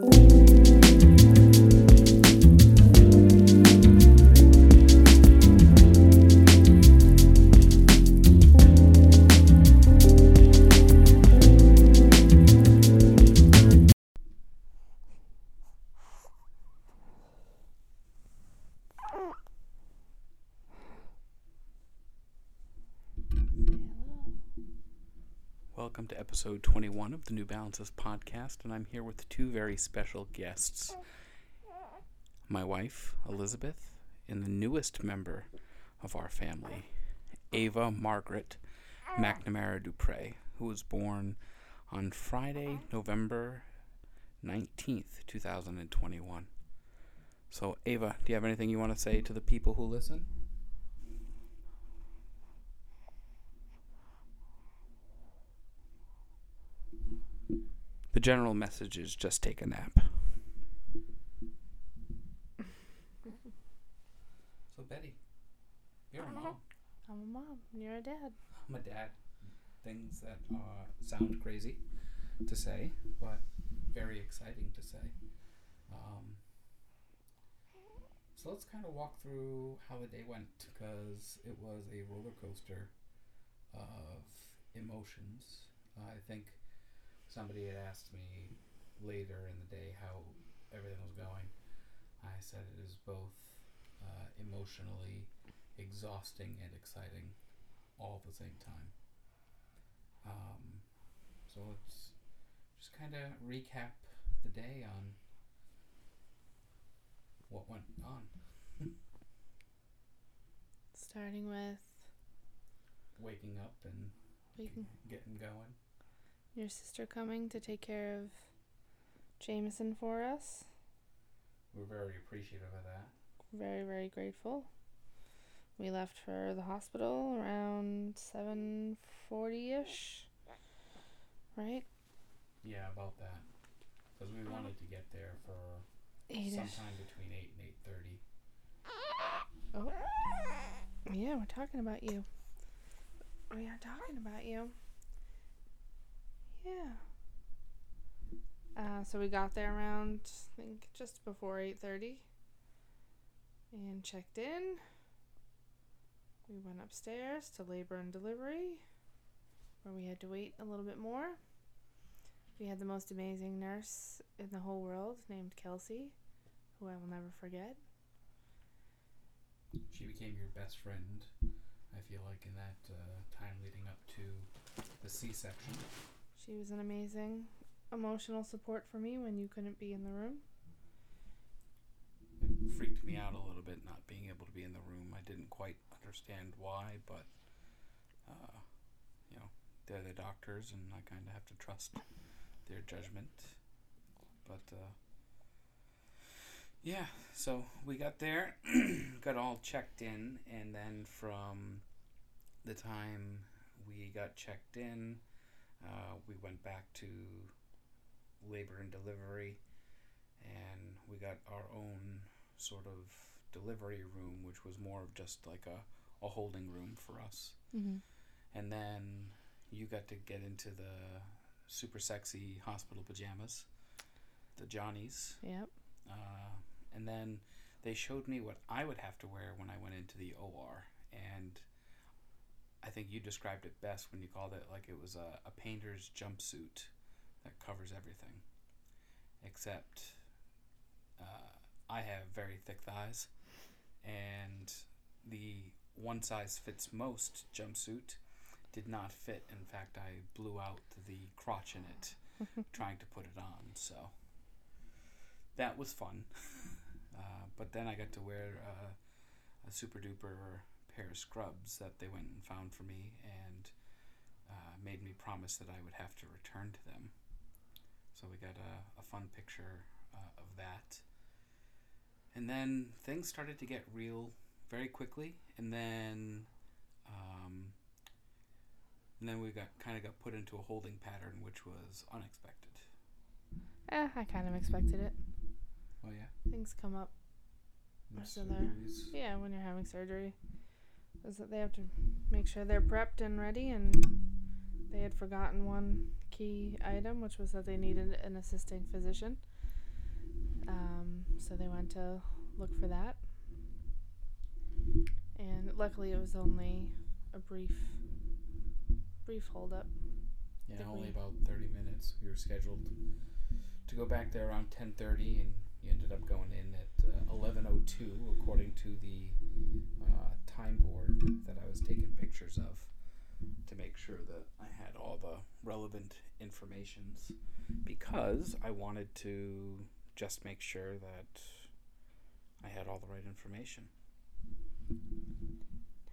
Welcome to episode 21 of the New Balances podcast, and I'm here with two very special guests my wife, Elizabeth, and the newest member of our family, Ava Margaret McNamara Dupre, who was born on Friday, November 19th, 2021. So, Ava, do you have anything you want to say to the people who listen? The general message is just take a nap. so, Betty, you're a mom. I'm a mom. You're a dad. I'm a dad. Things that uh, sound crazy to say, but very exciting to say. Um, so let's kind of walk through how the day went because it was a roller coaster of emotions. Uh, I think somebody had asked me later in the day how everything was going. I said it is both uh, emotionally exhausting and exciting all at the same time. Um, so let's just kind of recap the day on what went on. Starting with Waking up and waking getting going. Your sister coming to take care of Jameson for us. We're very appreciative of that. Very, very grateful. We left for the hospital around 7:40 ish. Right? Yeah, about that. Because we wanted to get there for Eight ish. sometime between eight and eight thirty. Oh. Yeah, we're talking about you. We are talking about you. Yeah. Uh, so we got there around, I think, just before eight thirty, and checked in. We went upstairs to labor and delivery, where we had to wait a little bit more. We had the most amazing nurse in the whole world, named Kelsey, who I will never forget. She became your best friend. I feel like in that uh, time leading up to the C-section. She was an amazing emotional support for me when you couldn't be in the room. It freaked me out a little bit not being able to be in the room. I didn't quite understand why, but uh, you know, they're the doctors, and I kind of have to trust their judgment. But uh, yeah, so we got there, got all checked in, and then from the time we got checked in, uh, we went back to labor and delivery, and we got our own sort of delivery room, which was more of just like a, a holding room for us. Mm-hmm. And then you got to get into the super sexy hospital pajamas, the Johnnies. Yep. Uh, and then they showed me what I would have to wear when I went into the OR. And I think you described it best when you called it like it was a, a painter's jumpsuit that covers everything. Except uh, I have very thick thighs, and the one size fits most jumpsuit did not fit. In fact, I blew out the crotch in it trying to put it on. So that was fun. uh, but then I got to wear uh, a super duper pair of scrubs that they went and found for me and uh, made me promise that I would have to return to them. So we got a, a fun picture uh, of that. And then things started to get real very quickly, and then um, and then we got kind of got put into a holding pattern, which was unexpected. Eh, I kind of expected it. Oh yeah, Things come up. No So Yeah, when you're having surgery, is that they have to make sure they're prepped and ready, and they had forgotten one key item, which was that they needed an assisting physician. Um, so they went to look for that. And luckily, it was only a brief, brief holdup. Yeah, Did only we- about thirty minutes. We were scheduled to go back there around ten thirty, and you ended up going in at uh, eleven oh two, according to the uh, time board that I was taking pictures of, to make sure that I had all the relevant informations, because I wanted to just make sure that I had all the right information.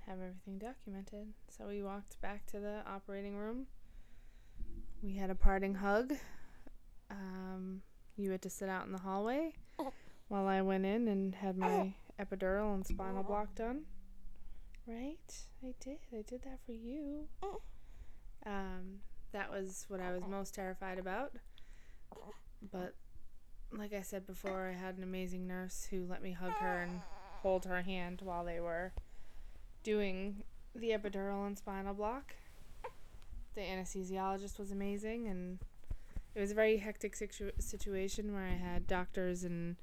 have everything documented. So we walked back to the operating room. We had a parting hug. Um, you had to sit out in the hallway while I went in and had my epidural and spinal block done. Right? I did. I did that for you. Um, that was what I was most terrified about. But like I said before, I had an amazing nurse who let me hug her and hold her hand while they were doing the epidural and spinal block. The anesthesiologist was amazing, and it was a very hectic situ- situation where I had doctors and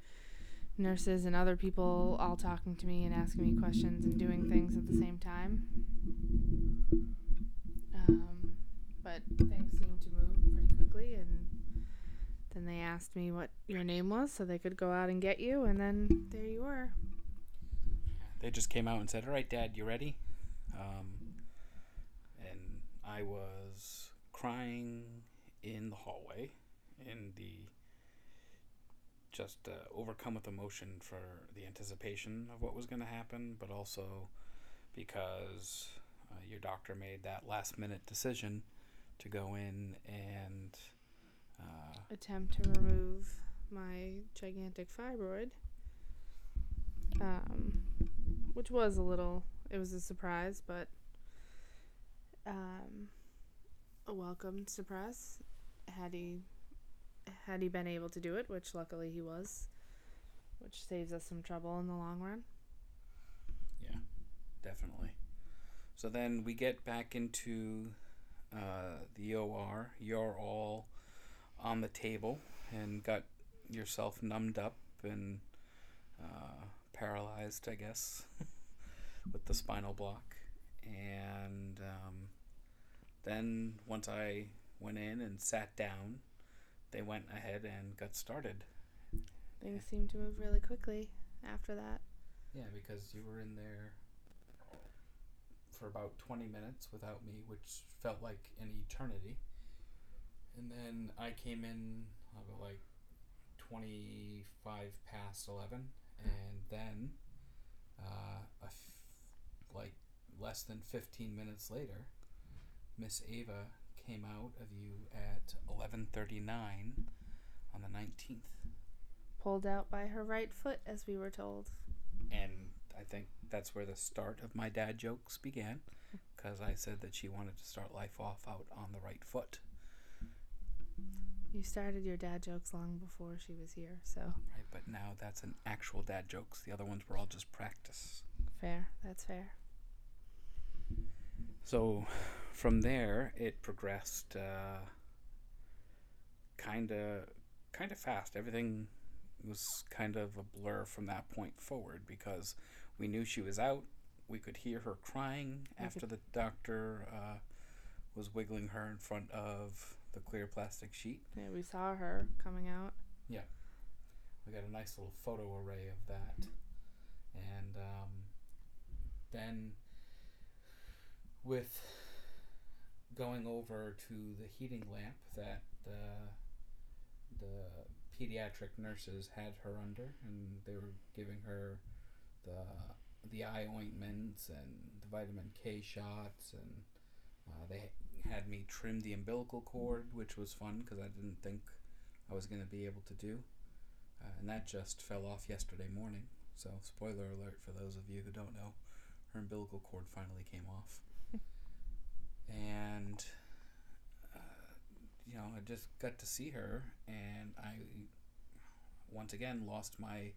nurses and other people all talking to me and asking me questions and doing things at the same time. Um, but things seemed to move pretty quickly, and then they asked me what your name was so they could go out and get you, and then there you were. they just came out and said, "All right, Dad, you ready?" Um, and I was crying in the hallway, in the just uh, overcome with emotion for the anticipation of what was going to happen, but also because uh, your doctor made that last minute decision to go in and uh, attempt to remove my gigantic fibroid. Um, which was a little, it was a surprise, but um, a welcome surprise. Had he, had he been able to do it, which luckily he was, which saves us some trouble in the long run. Yeah, definitely. So then we get back into uh, the OR. You're all on the table and got yourself numbed up and uh, paralyzed, I guess, with the spinal block. And um, then once I went in and sat down, they went ahead and got started. Things seemed to move really quickly after that. Yeah, because you were in there for about 20 minutes without me, which felt like an eternity. And then I came in about like 25 past 11, and then uh, a f- like less than 15 minutes later, Miss Ava came out of you at 11:39 on the 19th. Pulled out by her right foot, as we were told. and I think that's where the start of my dad jokes began, because I said that she wanted to start life off out on the right foot. You started your dad jokes long before she was here, so Right, but now that's an actual dad jokes. The other ones were all just practice. fair. That's fair. So, from there, it progressed kind of kind of fast. Everything was kind of a blur from that point forward because we knew she was out. We could hear her crying after the doctor uh, was wiggling her in front of the clear plastic sheet. Yeah, we saw her coming out. Yeah. We got a nice little photo array of that. And um, then with going over to the heating lamp that the the pediatric nurses had her under and they were giving her the the eye ointments and the vitamin K shots and uh, they had me trim the umbilical cord which was fun because I didn't think I was going to be able to do uh, and that just fell off yesterday morning. So, spoiler alert for those of you who don't know, her umbilical cord finally came off. And, uh, you know, I just got to see her, and I once again lost my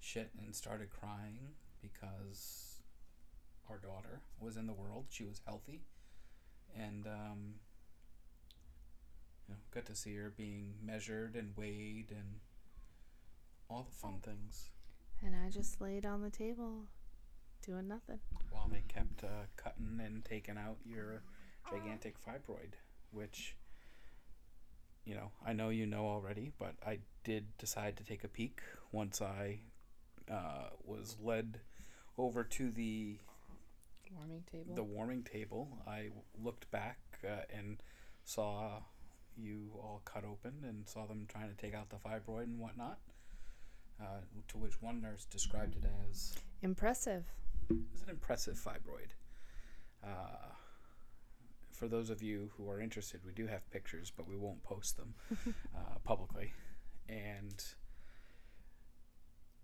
shit and started crying because our daughter was in the world. She was healthy. And, um, you know, got to see her being measured and weighed and all the fun things And I just laid on the table doing nothing. while they kept uh, cutting and taking out your gigantic fibroid, which, you know, I know you know already, but I did decide to take a peek once I uh, was led over to the Warming table. the warming table. I looked back uh, and saw you all cut open and saw them trying to take out the fibroid and whatnot. Uh, to which one nurse described it as Impressive. It was an impressive fibroid. Uh, for those of you who are interested, we do have pictures, but we won't post them uh, publicly. And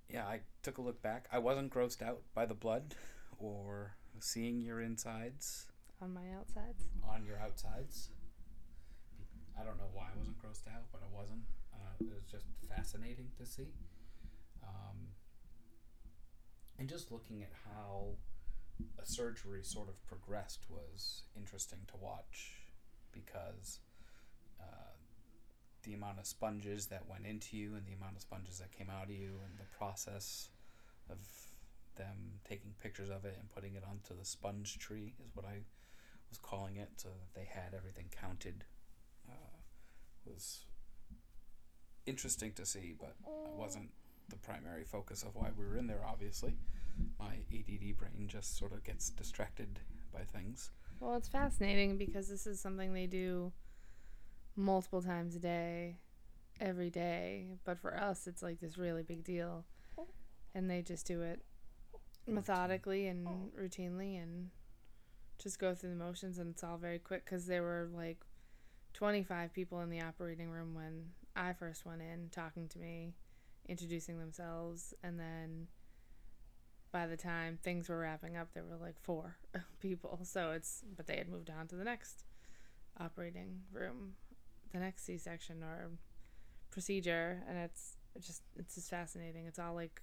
yeah, I took a look back. I wasn't grossed out by the blood or seeing your insides On my outsides. on your outsides. I don't know why I wasn't grossed out, but I wasn't. Uh, it was just fascinating to see. Um, and just looking at how a surgery sort of progressed was interesting to watch because uh, the amount of sponges that went into you and the amount of sponges that came out of you and the process of them taking pictures of it and putting it onto the sponge tree is what I was calling it so that they had everything counted uh, was interesting to see but it wasn't the primary focus of why we were in there obviously my ADD brain just sort of gets distracted by things Well, it's fascinating because this is something they do multiple times a day, every day. But for us, it's like this really big deal. And they just do it methodically and routinely and just go through the motions. And it's all very quick because there were like 25 people in the operating room when I first went in talking to me, introducing themselves. And then by the time things were wrapping up, there were like four people. So it's, but they had moved on to the next operating room, the next C section or procedure. And it's just, it's just fascinating. It's all like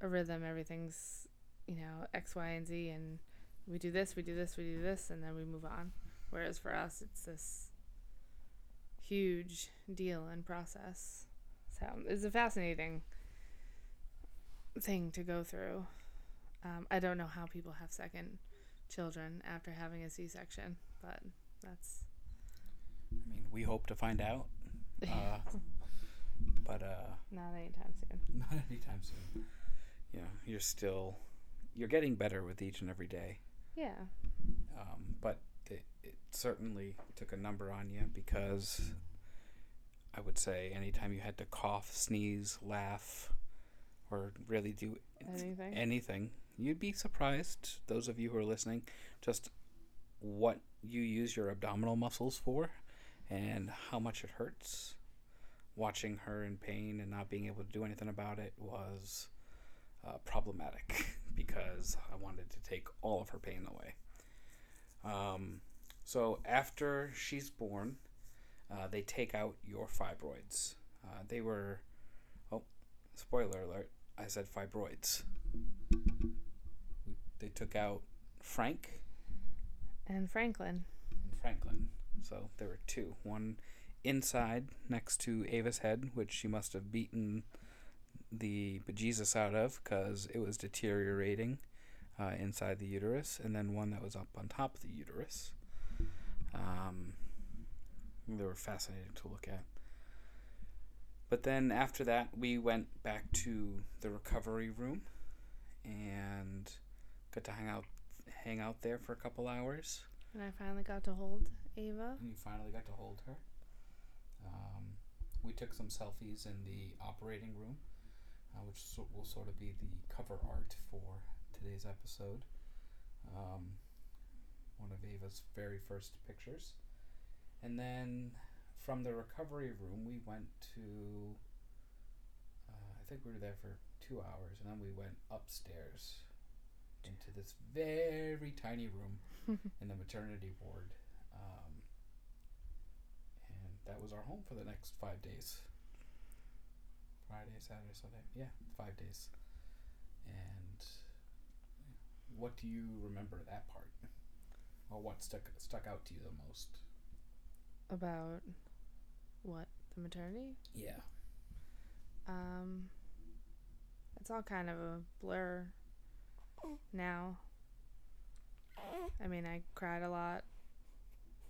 a rhythm. Everything's, you know, X, Y, and Z. And we do this, we do this, we do this, and then we move on. Whereas for us, it's this huge deal and process. So it's a fascinating thing to go through. Um, I don't know how people have second children after having a C-section, but that's I mean we hope to find out uh, but uh, not anytime soon. not anytime soon know you're still you're getting better with each and every day Yeah, um, but it, it certainly took a number on you because I would say anytime you had to cough, sneeze, laugh, or really do anything. anything, you'd be surprised, those of you who are listening, just what you use your abdominal muscles for and how much it hurts. Watching her in pain and not being able to do anything about it was uh, problematic because I wanted to take all of her pain away. Um, so after she's born, uh, they take out your fibroids. Uh, they were, oh, spoiler alert, I said fibroids. They took out Frank and Franklin. and Franklin. So there were two. One inside next to Ava's head, which she must have beaten the bejesus out of because it was deteriorating uh, inside the uterus, and then one that was up on top of the uterus. Um, they were fascinating to look at. But then after that, we went back to the recovery room and got to hang out, hang out there for a couple hours. And I finally got to hold Ava. And you finally got to hold her. Um, we took some selfies in the operating room, uh, which so- will sort of be the cover art for today's episode. Um, one of Ava's very first pictures. And then from the recovery room, we went to. Uh, I think we were there for two hours, and then we went upstairs into this very tiny room in the maternity ward. Um, and that was our home for the next five days. Friday, Saturday, Sunday. Yeah, five days. And what do you remember that part? Or what stuck stuck out to you the most? About what? The maternity? Yeah. Um, it's all kind of a blur now. I mean, I cried a lot.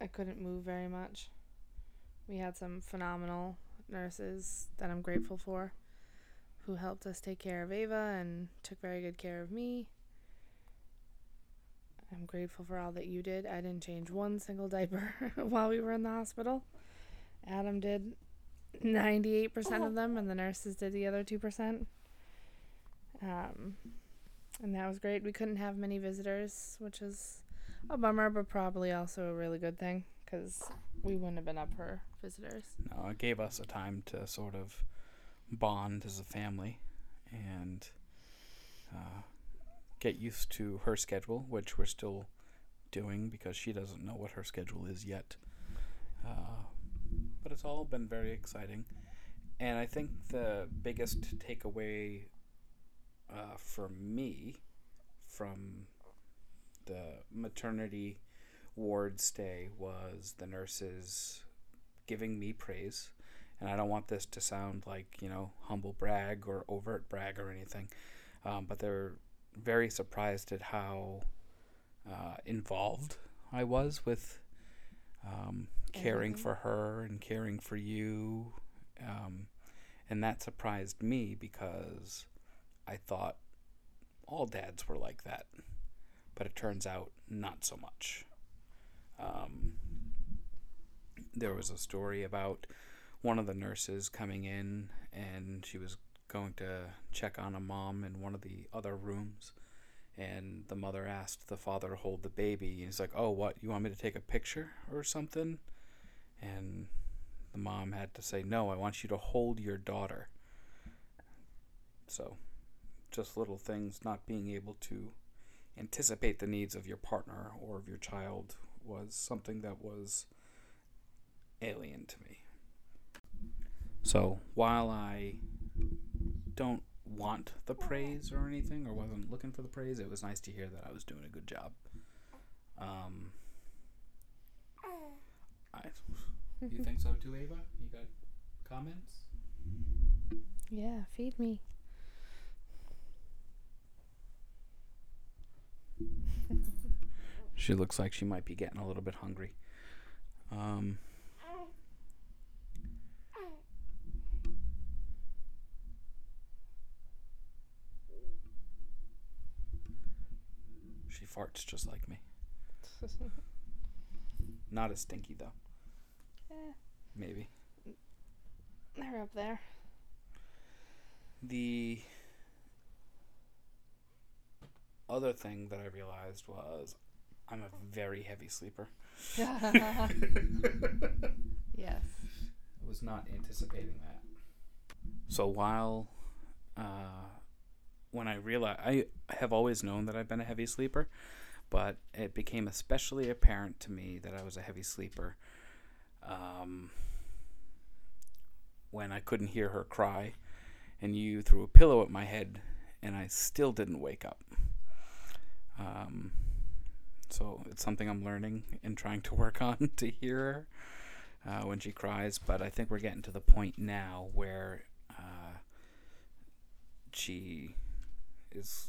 I couldn't move very much. We had some phenomenal nurses that I'm grateful for who helped us take care of Ava and took very good care of me. I'm grateful for all that you did. I didn't change one single diaper while we were in the hospital. Adam did 98% of them, and the nurses did the other 2%. Um, and that was great. We couldn't have many visitors, which is a bummer, but probably also a really good thing because we wouldn't have been up for visitors. No, it gave us a time to sort of bond as a family and uh, get used to her schedule, which we're still doing because she doesn't know what her schedule is yet. Uh, but it's all been very exciting. And I think the biggest takeaway uh, for me from the maternity ward stay was the nurses giving me praise. And I don't want this to sound like, you know, humble brag or overt brag or anything, um, but they're very surprised at how uh, involved I was with um, caring Everything. for her and caring for you. Um, and that surprised me because I thought all dads were like that. But it turns out not so much. Um, there was a story about one of the nurses coming in and she was going to check on a mom in one of the other rooms and the mother asked the father to hold the baby and he's like oh what you want me to take a picture or something and the mom had to say no i want you to hold your daughter. So just little things not being able to anticipate the needs of your partner or of your child was something that was alien to me. So while i don't want the praise or anything or wasn't looking for the praise it was nice to hear that i was doing a good job. Um I, you think so too ava you got comments Yeah, feed me. She looks like she might be getting a little bit hungry. Um, she farts just like me. Not as stinky though. yeah, Maybe. they're up there. The other thing that I realized was I'm a very heavy sleeper. yes. I was not anticipating that. So while uh, when I realized I have always known that I've been a heavy sleeper, but it became especially apparent to me that I was a heavy sleeper um, when I couldn't hear her cry, and you threw a pillow at my head, and I still didn't wake up. Um, so it's something I'm learning and trying to work on to hear her uh, when she cries. But I think we're getting to the point now where uh, she is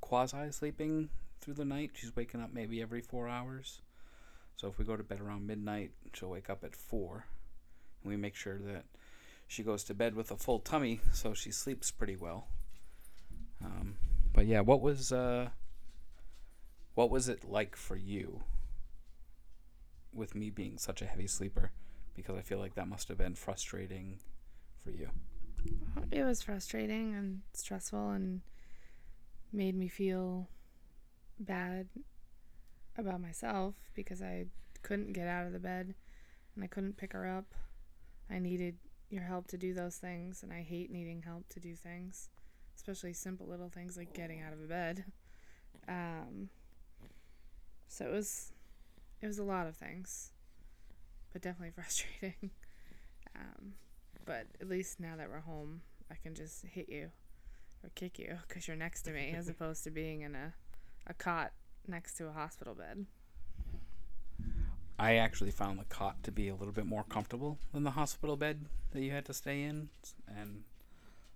quasi sleeping through the night. She's waking up maybe every four hours. So if we go to bed around midnight, she'll wake up at four. And we make sure that she goes to bed with a full tummy so she sleeps pretty well. Um, but yeah, what was uh, what was it like for you with me being such a heavy sleeper? Because I feel like that must have been frustrating for you. It was frustrating and stressful and made me feel bad about myself because I couldn't get out of the bed and I couldn't pick her up. I needed your help to do those things and I hate needing help to do things, especially simple little things like getting out of a bed. Um, so it was it was a lot of things, but definitely frustrating. um, but at least now that we're home, I can just hit you or kick you because you're next to me as opposed to being in a, a cot next to a hospital bed. I actually found the cot to be a little bit more comfortable than the hospital bed that you had to stay in, and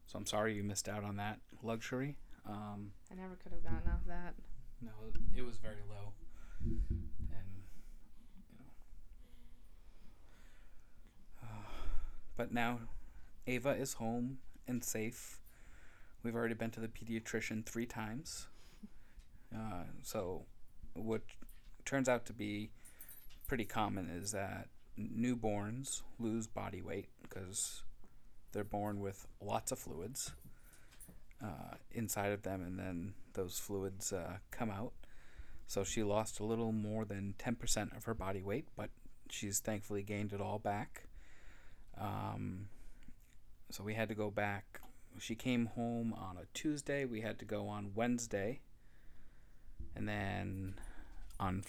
So I'm sorry you missed out on that luxury. Um, I never could have gotten off that. no, it was very low, and you know. Uh, but now, Ava is home and safe. We've already been to the pediatrician three times. Uh, so, what turns out to be pretty common is that newborns lose body weight because they're born with lots of fluids uh, inside of them, and then those fluids uh, come out. So she lost a little more than 10% of her body weight, but she's thankfully gained it all back. Um, so we had to go back. She came home on a Tuesday. We had to go on Wednesday. And then on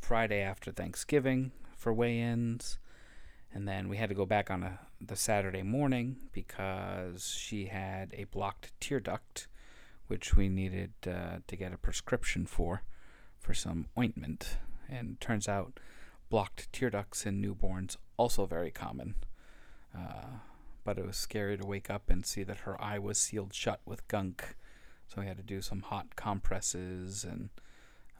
Friday after Thanksgiving for weigh ins. And then we had to go back on a, the Saturday morning because she had a blocked tear duct, which we needed uh, to get a prescription for, for some ointment. And turns out blocked tear ducts in newborns also very common. Uh, but it was scary to wake up and see that her eye was sealed shut with gunk. So we had to do some hot compresses and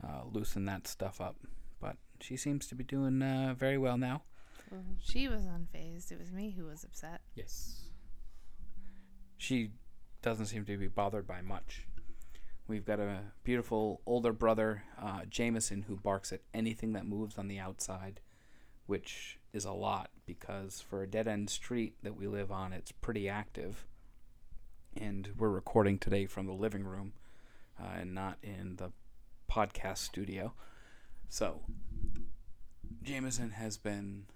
uh, loosen that stuff up. But she seems to be doing uh, very well now. Well, she was unfazed. It was me who was upset. Yes. She doesn't seem to be bothered by much. We've got a beautiful older brother, uh, Jameson, who barks at anything that moves on the outside, which is a lot because for a dead end street that we live on, it's pretty active. And we're recording today from the living room uh, and not in the podcast studio. So, Jameson has been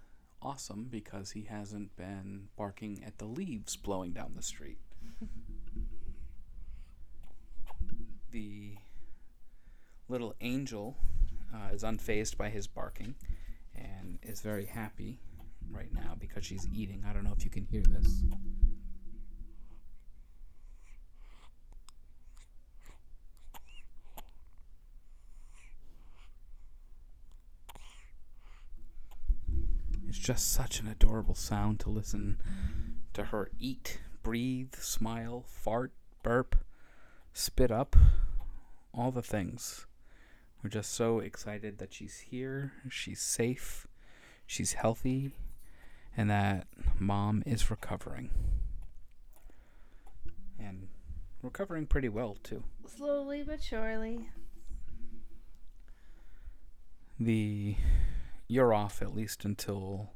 awesome because he hasn't been barking at the leaves blowing down the street. the little angel uh, is unfazed by his barking and is very happy right now because she's eating. I don't know if you can hear this. Just such an adorable sound to listen to her eat, breathe, smile, fart, burp, spit up, all the things. We're just so excited that she's here, she's safe, she's healthy, and that mom is recovering. And recovering pretty well, too. Slowly but surely. The you're off at least until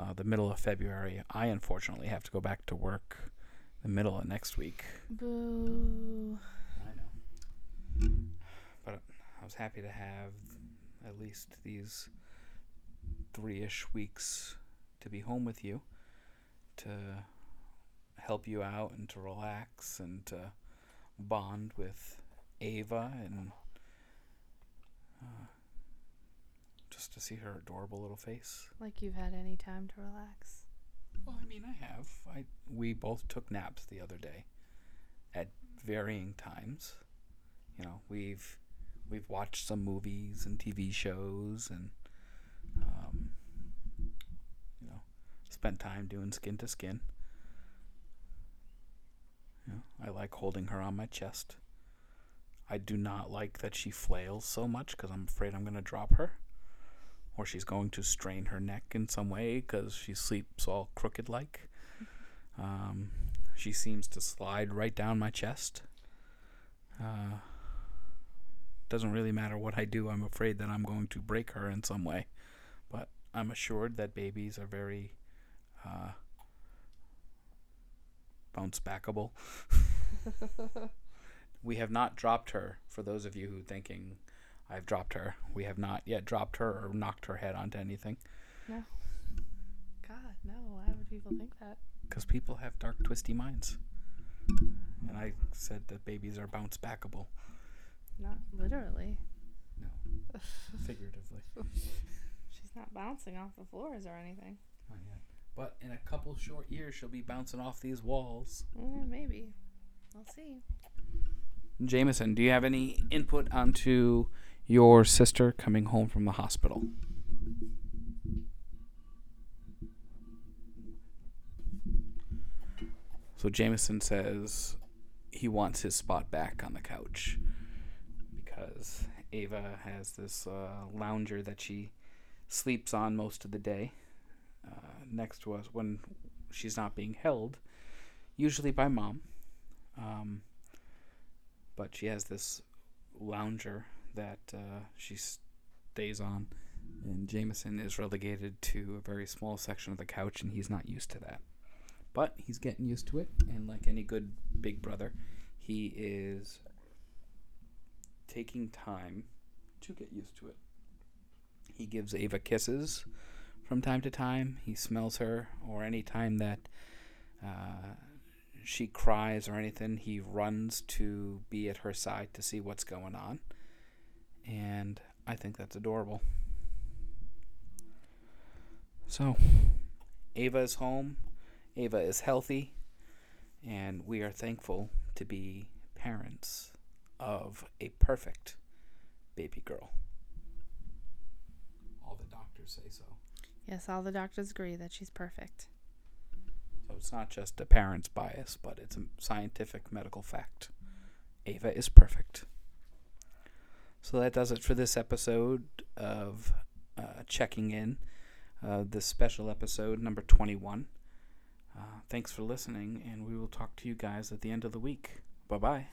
uh, the middle of February. I unfortunately have to go back to work the middle of next week. Boo. I know. But I was happy to have at least these three ish weeks to be home with you to help you out and to relax and to bond with Ava and uh, just to see her adorable little face. Like you've had any time to relax. Well, I mean, I have. I we both took naps the other day at varying times. You know, we've we've watched some movies and TV shows and um, you know, spent time doing skin to skin. You know, I like holding her on my chest. I do not like that she flails so much because I'm afraid I'm going to drop her or she's going to strain her neck in some way because she sleeps all crooked like. Um, she seems to slide right down my chest. Uh, doesn't really matter what I do, I'm afraid that I'm going to break her in some way. But I'm assured that babies are very uh, bounce backable. we have not dropped her, for those of you who thinking I've dropped her. We have not yet dropped her or knocked her head onto anything. No. God, no. Why would people think that? Because people have dark, twisty minds. And I said that babies are bounce backable. Not literally. No, figuratively. She's not bouncing off the floors or anything. Not yet. But in a couple short years, she'll be bouncing off these walls. Eh, maybe. We'll see. Jameson, do you have any input onto your sister coming home from the hospital? So Jameson says he wants his spot back on the couch because Ava has this uh, lounger that she sleeps on most of the day uh, next to us when she's not being held, usually by mom. Um, but she has this lounger that uh, she stays on, and Jameson is relegated to a very small section of the couch, and he's not used to that. But he's getting used to it, and like any good big brother, he is taking time to get used to it. He gives Ava kisses from time to time. He smells her, or any time that uh, she cries or anything, he runs to be at her side to see what's going on. And I think that's adorable. So, Ava is home. Ava is healthy. And we are thankful to be parents of a perfect baby girl. All the doctors say so. Yes, all the doctors agree that she's perfect. So it's not just a parent's bias, but it's a scientific medical fact. Ava is perfect. So that does it for this episode of uh, Checking In, uh, this special episode, number 21. Uh, thanks for listening, and we will talk to you guys at the end of the week. Bye bye.